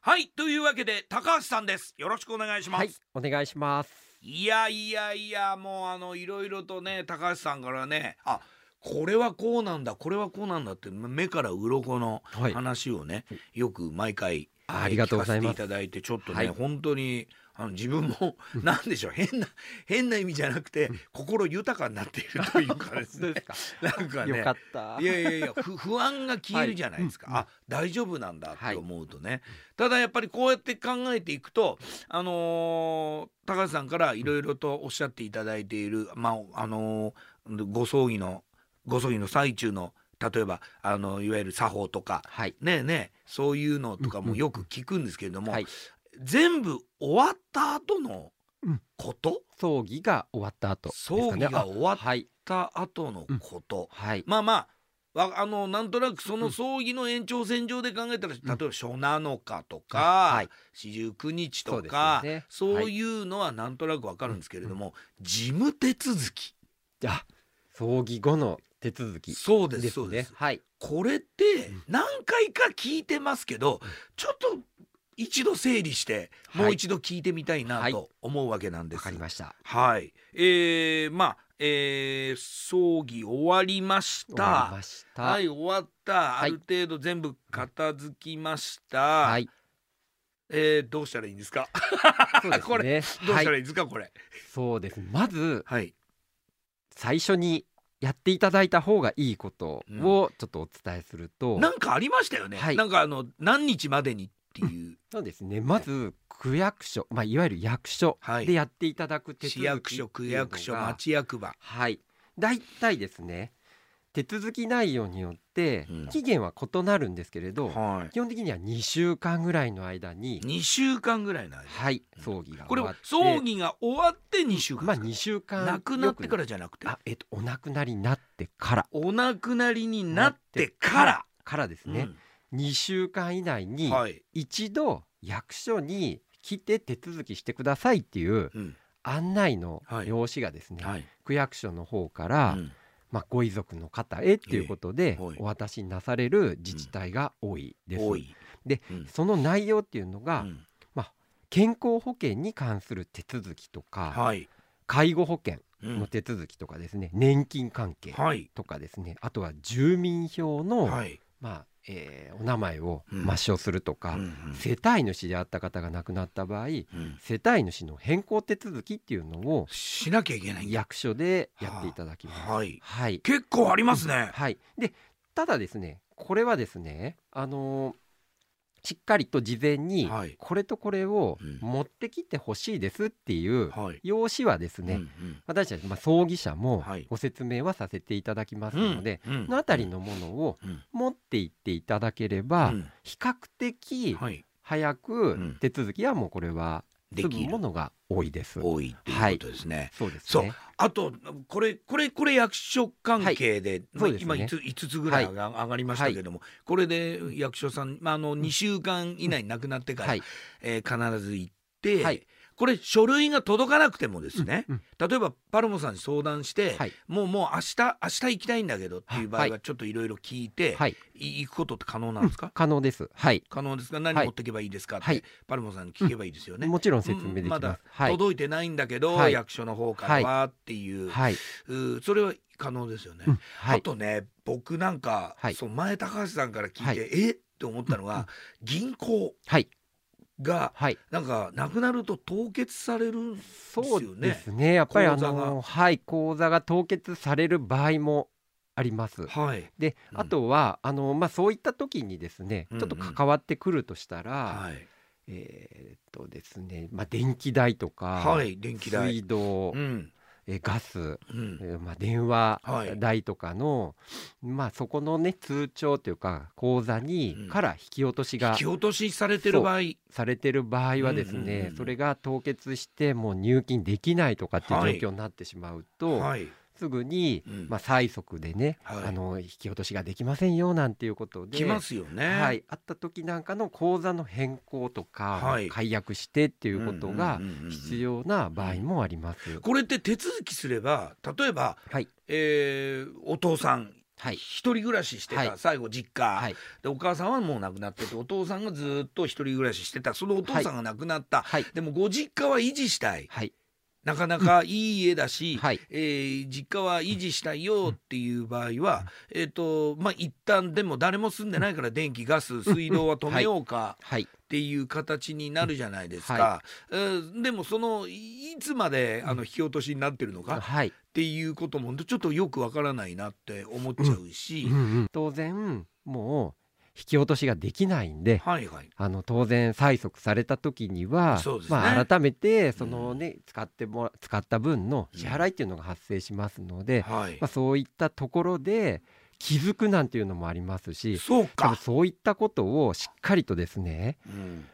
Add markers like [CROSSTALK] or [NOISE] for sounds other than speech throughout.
はいというわけで高橋さんです。よろしくお願いします、はい、お願いします。いやいやいやもうあのいろいろとね高橋さんからねあこれはこうなんだこれはこうなんだって目から鱗のはい。話をね、よく毎回あありがとうございます。聞かせていただいてちょっとね、はい。本当にあの自分も [LAUGHS] なんでしょう変な変な意味じゃなくて心豊かになっているというかですね。[LAUGHS] なんかねよかった。いやいやいやふ [LAUGHS] 不安が消えるじゃないですか、はい。うんあ大丈夫なんだはい。って思うとね、ただやっぱりこうやって考えていくとあのー高橋さんからいろいろとおっしゃっていただいている、まああのーご葬儀のご葬儀の最中の例えばあのいわゆる作法とか。はい。ねえねえそういうのとかもよく聞くんですけれども、はい。全部終わった後のうん。こと、葬儀が終わった後ね。葬儀が終わっ。た後のこと、はい。まあまあわあのなんとなくその葬儀の延長線上で考えたら、例えば初七日とか、はい。四十九日とかよね。そういうのはなんとなくわかるんですけれども、事務手続き。あ、葬儀後の手続きそうですそうです。ねはい。これって何回か聞いてますけど、ちょっと一度整理してはいもう一度聞いてみたいなはいと思うわけなんです。わかりました。はい、えー、まあ、えー、葬儀終わりまし終わりた。ました。はい、終わった。あいる程度全部片付きました。はい。えー、どうしたらいいんですか？そうですね。[LAUGHS] これどうしたはい。らいいんですか、これ。そうです。まずはい。最初にやっていただいた方がいいことをちょっとお伝えすると、なんかありましたよね。はいなんかあの何日までにっていう。[LAUGHS] そうですね。まず区役所、まあいわゆる役所はいでやっていただく手続き市役所、区役所、町役場。はい。大体ですね。手続き内容によってうん期限は異なるんですけれど、は基本的には2週間ぐらいの間にい。、二週間ぐらいの間。はい、葬儀がこれ葬儀が終わって二週間。まあ2週間亡くなってからよじゃなくてく、あ、えっとお亡くなりになってからお亡くなりになってから。からですね、2週間以内うんにはい。一度役所に来て手続きしてくださいっていううん。案内のはい用紙がですね、はい。区役所の方から、うんまあ、ご遺族の方へっていうことでお渡しになされる自治体が多いです。多い。でうんその内容っていうのが、うん健康保険に関する手続きとか、はい。介護保険うんの手続きとかですね、年金関係はい。とかですねあとは住民票の、はい。まあえーお名前をうん抹消するとか、うんうん世帯主であった方が亡くなった場合うん世帯主の変更手続きっていうのをしなきゃいけない。役所でやっていただきます。はい。はい結構ありますね。はい、でただですねこれはですねあのーしっかりと事前にはい。これとこれをうん。持ってきてほしいですっていうはい。用紙はですね、私たち、まあ、葬儀社もはい。ご説明はさせていただきますので、うん。うん。そのあたりのものをうん。持っていっていただければ、うん。比較的はい。早くん。手続きはもうこれは済できるむものが多いです。多いっていうことですね。そうですね。あとこれこれこれ役所関係で、まあそうですね。今 5, 5つぐらい上が,、上がりましたけども、これで役所さん、まあ、あの2週間以内に亡くなってから、はい、えー必ず行って、はいこれ書類が届かなくてもですね、うん例えばパルモさんに相談して、はい。もうもう明日明日行きたいんだけどっていう場合ははちょっといろいろ聞いて、はい、い行くことって可能なんですか、可能です。はい、可能ですか？何はい。持ってけばいいですかって、はい。パルモさんに聞けばいいですよね。もちろん説明できます。うんまだはい、届いてないんだけど、はい。役所の方からはっていう,、はい、うそれは可能ですよね。うん。はい、あとね僕なんか、はい。そう前高橋さんから聞いて、はい。え？って思ったのが、うん。銀行。はい、がはい。なんかなくなると凍結されるんですよそうね。ですね。やっぱりあのはい口座が凍結される場合もあります。はい、で、うんあとはあのまあそういった時にですね、うんちょっと関わってくるとしたら、はいえーっとですね、まあ電気代とか、はい電気代水道、うんえーガス、うん。えーまあ電話はい。代とかの、まあそこのね通帳というか口座に、うん。から引き落としが引き落としされてる場合。されてる場合はですね、うんうんうんうん。それが凍結してもう入金できないとかっていう状況になってしまうと、はいすぐに、うん。まあ、催促でね、はい。あの引き落としができませんよなんていうことで来ますよね。はい、あった時なんかの口座の変更とか、はい。解約してっていうことが必要な場合もあります。これって手続きすれば例えば、はい。えーお父さんはい。一人暮らししてた、はい。最後実家、はい。でお母さんはもう亡くなっててお父さんがずっと一人暮らししてた。そのお父さんが亡くなった、はい。でもご実家は維持したい。はいなかなかいい家だし、はい。えー実家は維持したいよっていう場合は、えっ、とまあ一旦でも誰も住んでないから電気ガス水道は止めようかはい。っていう形になるじゃないですか、はえーでもそのいつまであの引き落としになってるのかっはい。ていうこともちょっとよくわからないなって思っちゃうし、うん。うん。当然もう引き落としができないんではいはい。あの当然催促された時には、ね。まあ、改めてその、ね使ってもら使った分の支払いっていうのが発生しますので、はい、まあ、そういったところで気づくなんていうのもありますしそうか、そういったことをしっかりとですね、うん。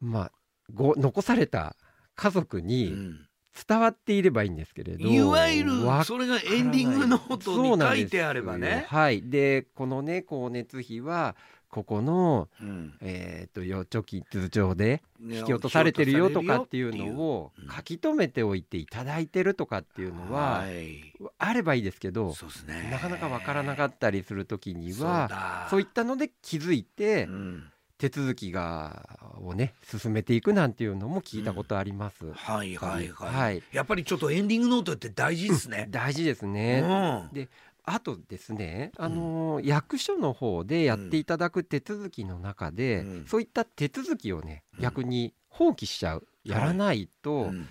まあ、ご残された家族うにん。伝わっていればいいんですけれど、いわゆるわそれがエンディングノートに書いてあればね。はい、でこのね光熱費はここの、うん。えー、と預貯金通帳でね引き落とされてるよとかっていう。のをうん。書き留めておいていただいてるとかっていうのははい。あればいいですけどそうですね。なかなかわからなかったりする時にはだ。そういったので気づいてうん。手続きがをね進めていくなんていうのも聞いたことあります。はいはいはい、はい。やっぱりちょっとエンディングノートって大事ですね。大事ですうね。ん。であとですね、あのー役所の方でやっていただく手続きの中で、うん。そういった手続きをねうん。逆に放棄しちゃう、やらないと、うん。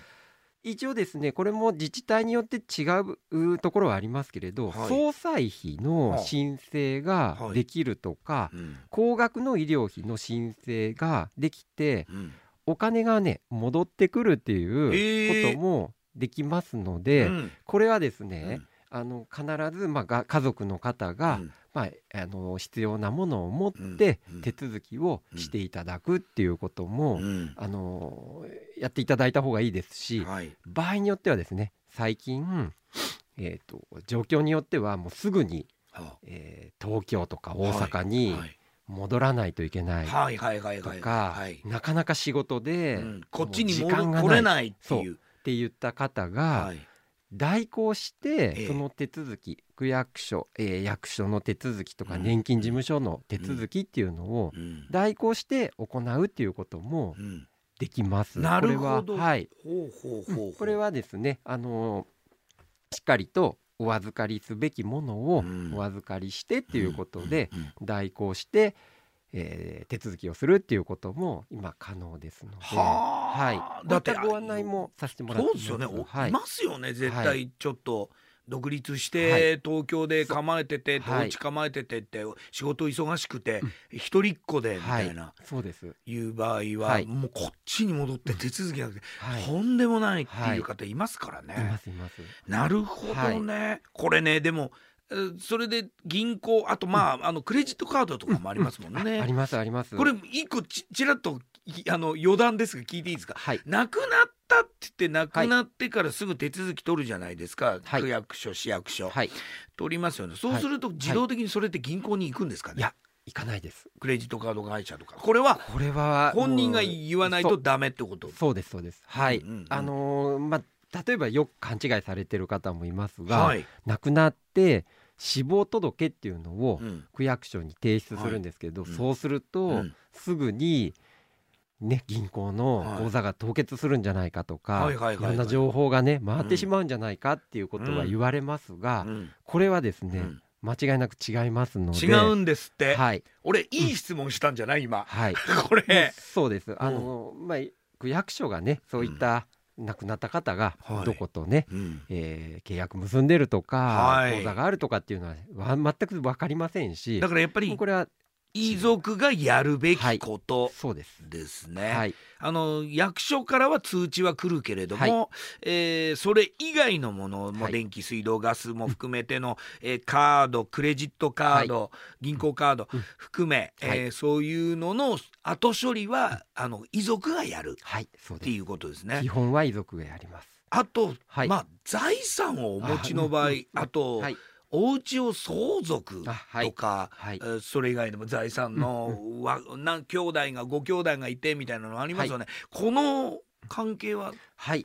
一応ですねこれも自治体によって違うところはありますけれど、はい。総裁費の申請ができるとか、うん。高額の医療費の申請ができてうん。お金がね戻ってくるっていうこともできますので、うん。これはですね、あの必ず、まあ、が家族の方が、うん。まあ、あの必要なものを持ってうん。手続きをしていただくっていうことも、うん。あのやっていただいた方がいいですし、はい。場合によってはですね最近、えー、と状況によってはもうすぐに、はえー東京とか大阪にはい。戻らないといけないとか、はい。なかなか仕事で、うん。こっちにもう時間が戻来れないっていう。って言った方が、はい代行してええ。その手続き、区役所、えー役所の手続きとかうん。年金事務所の手続きっていうのをうん。代行して行うっていうこともうん。できます。なるほど。これははい、ほうほうほうこれはですね、あのーしっかりとお預かりすべきものをうん。お預かりしてっていうことでうん。うん。代行して、えー手続きをするっていうことも今可能ですので、はあはい、だってご案内もさせてもらってます。そうですよね、おはい。い、ますよね。絶は対ちょっと独立しはて東京で構えてて、はい。お家構えててって仕事忙しくてうん。一人っ子でみたはい。いな、そうです。いう場合は、はい。もうこっちに戻って手続きなくて、はい。とんでもないっていう方いますからね。いますいます。なるほどね、これねでもえーそれで銀行あとまあ,、あのクレジットカードとかもありますもんああね。りますあります。これ一個ちちらっといあの余談ですが聞いていいですか？はい。亡くなったって言って亡くなってからすぐ手続き取るじゃないですか、はい。区役所市役所、はい。取りますよね。そうすると自動的にそれって銀行に行くんですかね、いや行かないです。クレジットカード会社とか。これはこれは本人が言わないとダメってこと？そうですそうです。はい。うんうんうん。あのーまあ例えばよく勘違いされてる方もいますが、はい、亡くなって死亡届っていうのをうん。区役所に提出するんですけど、はい。うんそうすると、うん。すぐにね銀行の口座が凍結するんじゃないかとか、はいはいはいはいろんな情報がね回ってしまうんじゃないかっていうことはうん。言われますが、うん。これはですね、うん。間違いなく違いますので違うんですって、はい。俺いい質問したんじゃない今。はい。[LAUGHS] これ。そうです。あの、まあ区役所がねそういった亡くなった方がはい。どことね、うん。えー契約結んでるとか、はい。口座があるとかっていうのはわ全く分かりませんしだからやっぱりこれは遺族がやるべきことそうです。ですね、はい、あの役所からは通知は来るけれども、はい。えーそれ以外のものもはい。電気水道ガスも含めての、えーカードクレジットカード、銀行カードうん。含め、えーはい。そういうのの後処理はあの遺族がやるはい。っていうことですね。基。本は遺族がやります。あと、はい。まあ財産をお持ちの場合あと、はい、お家を相続とか、はい。え、ーそれ以外でも財産の、わな兄弟がご兄弟がいてみたいなのありますよね、この関係は？はい、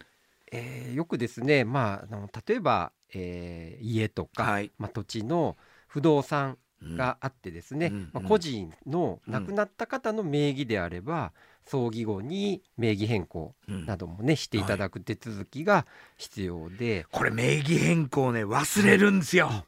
えーよくですね、まああの例えば、えー家とか、はい。まあ土地の不動産うん。があってですね、うんうん。まあ、個人の亡くなった方の名義であれば、葬儀後に名義変更うん。などもねしていただく手続きが必要で、これ名義変更ね忘れるんですよ、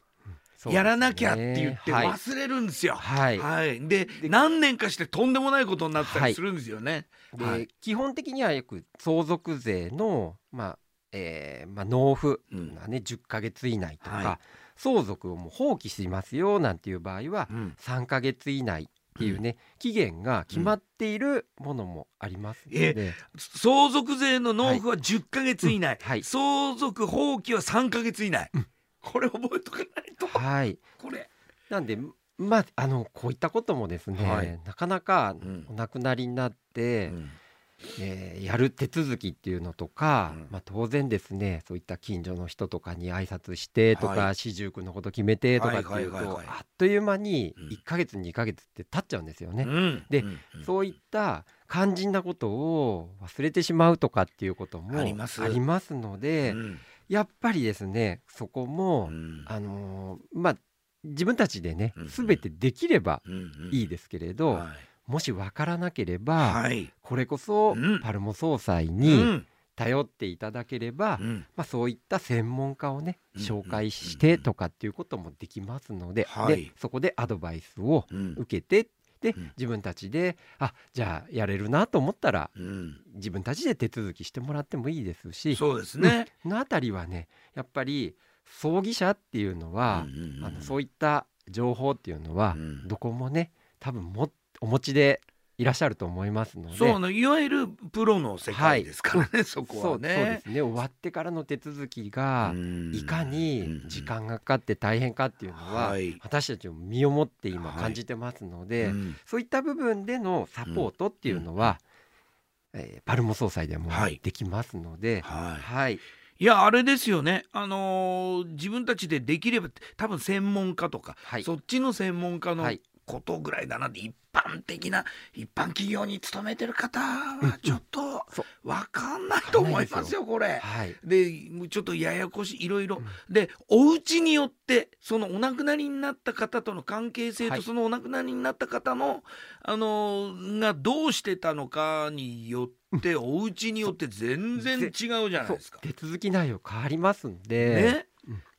やらなきゃって言ってはい、忘れるんですよ。はい。はい、で何年かしてとんでもないことになったりするんですよね。ではい。基本的にはよく相続税の、まあえーまあ、納付うん。がね10ヶ月以内とか、は相続をもう放棄しますよなんていう場合はうん。3ヶ月以内っていうね、期限が決まっているものもありますので、相続税の納付は10ヶ月以内、うん。はい。相続放棄は3ヶ月以内、うんこれ覚えとかないと。はい、これ、なんでまああのこういったこともですね、はい。なかなかうん。お亡くなりになって、えーやる手続きっていうのとか、うん。まあ、当然ですねそういった近所の人とかに挨拶してとか、は四十九のこと決めてとかっていうと、あっという間にうん。1ヶ月2ヶ月って経っちゃうんですよね。うん。でうん。うん。そういった肝心なことを忘れてしまうとかっていうこともあります。ありますので、うんやっぱりですねそこも、うん。あのーまあ自分たちでねうん全てできればうんうん。いいですけれど、はい。もし分からなければ、はい。これこそうん。パルモ総裁うにん。頼っていただければ、うん。まあ、そういった専門家をねうん。紹介してとかっていうこともできますので,、はい。でそこでアドバイスをうん。受けて自分たちであじゃあやれるなと思ったらうん。自分たちで手続きしてもらってもいいですしそうですね、そのあたりはねやっぱり葬儀社っていうのは、うんうんうん。あのそういった情報っていうのは、うん。どこもね多分もお持ちでいらっしゃると思いますので。そうあのいわゆるプロの世界ですからね、そこそうそうはね。ですね。終わってからの手続きがうん。いかに時間がかかって大変かっていうのは、はい。私たちも身をもって今はい感じてますので、うん。そういった部分でのサポートっていうのは、えーパルモ総裁でもはい。できますので、はい。はい、いやあれですよね、あのー自分たちでできれば多分専門家とか、はい。そっちの専門家のはいことぐらいだなって一般的な一般企業に勤めてる方はちょっと分かんないと思いますよこれ。はい、でちょっとややこしいいろいろ、うん。でお家によってそのお亡くなりになった方との関係性と、はい。そのお亡くなりになった方のあのがどうしてたのかによってお家によって全然違うじゃないですか。手続き内容変わりますんで、ね。うん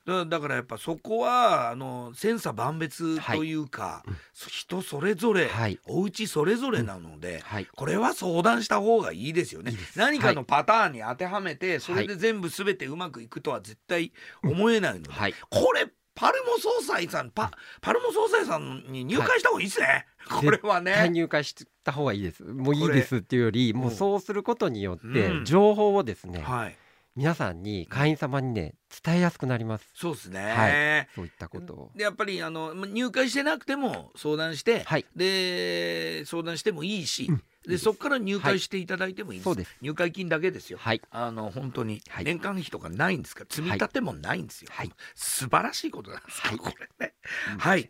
だだからやっぱそこはあの千差万別はい。というか、うん。そ人それぞれ、はい。お家それぞれなので、はい、これは相談した方がいいですよね。何かのパターンに当てはめて、それで全部全てうまくいくとは絶対思えないので、はい、これパルモ総裁さんパパルモ総裁さんに入会した方がいいですね、[LAUGHS] これはね。入会した方がいいです。もういいですっていうよりもうそうすることによってうん。情報をですね、はい皆さんに会員様にね伝えやすくなります。そうですね、はそういったことを。でやっぱりあのま入会してなくても相談して、はい。で相談してもいいし、うん。いいでそこから入会していただいてもいいです,、そうです。入会金だけですよ。はい。あの本当にはい。年間費とかないんですか？ら積み立てもないんですよ、はい。素晴らしいことなんですよ、はい。これね。うん。はい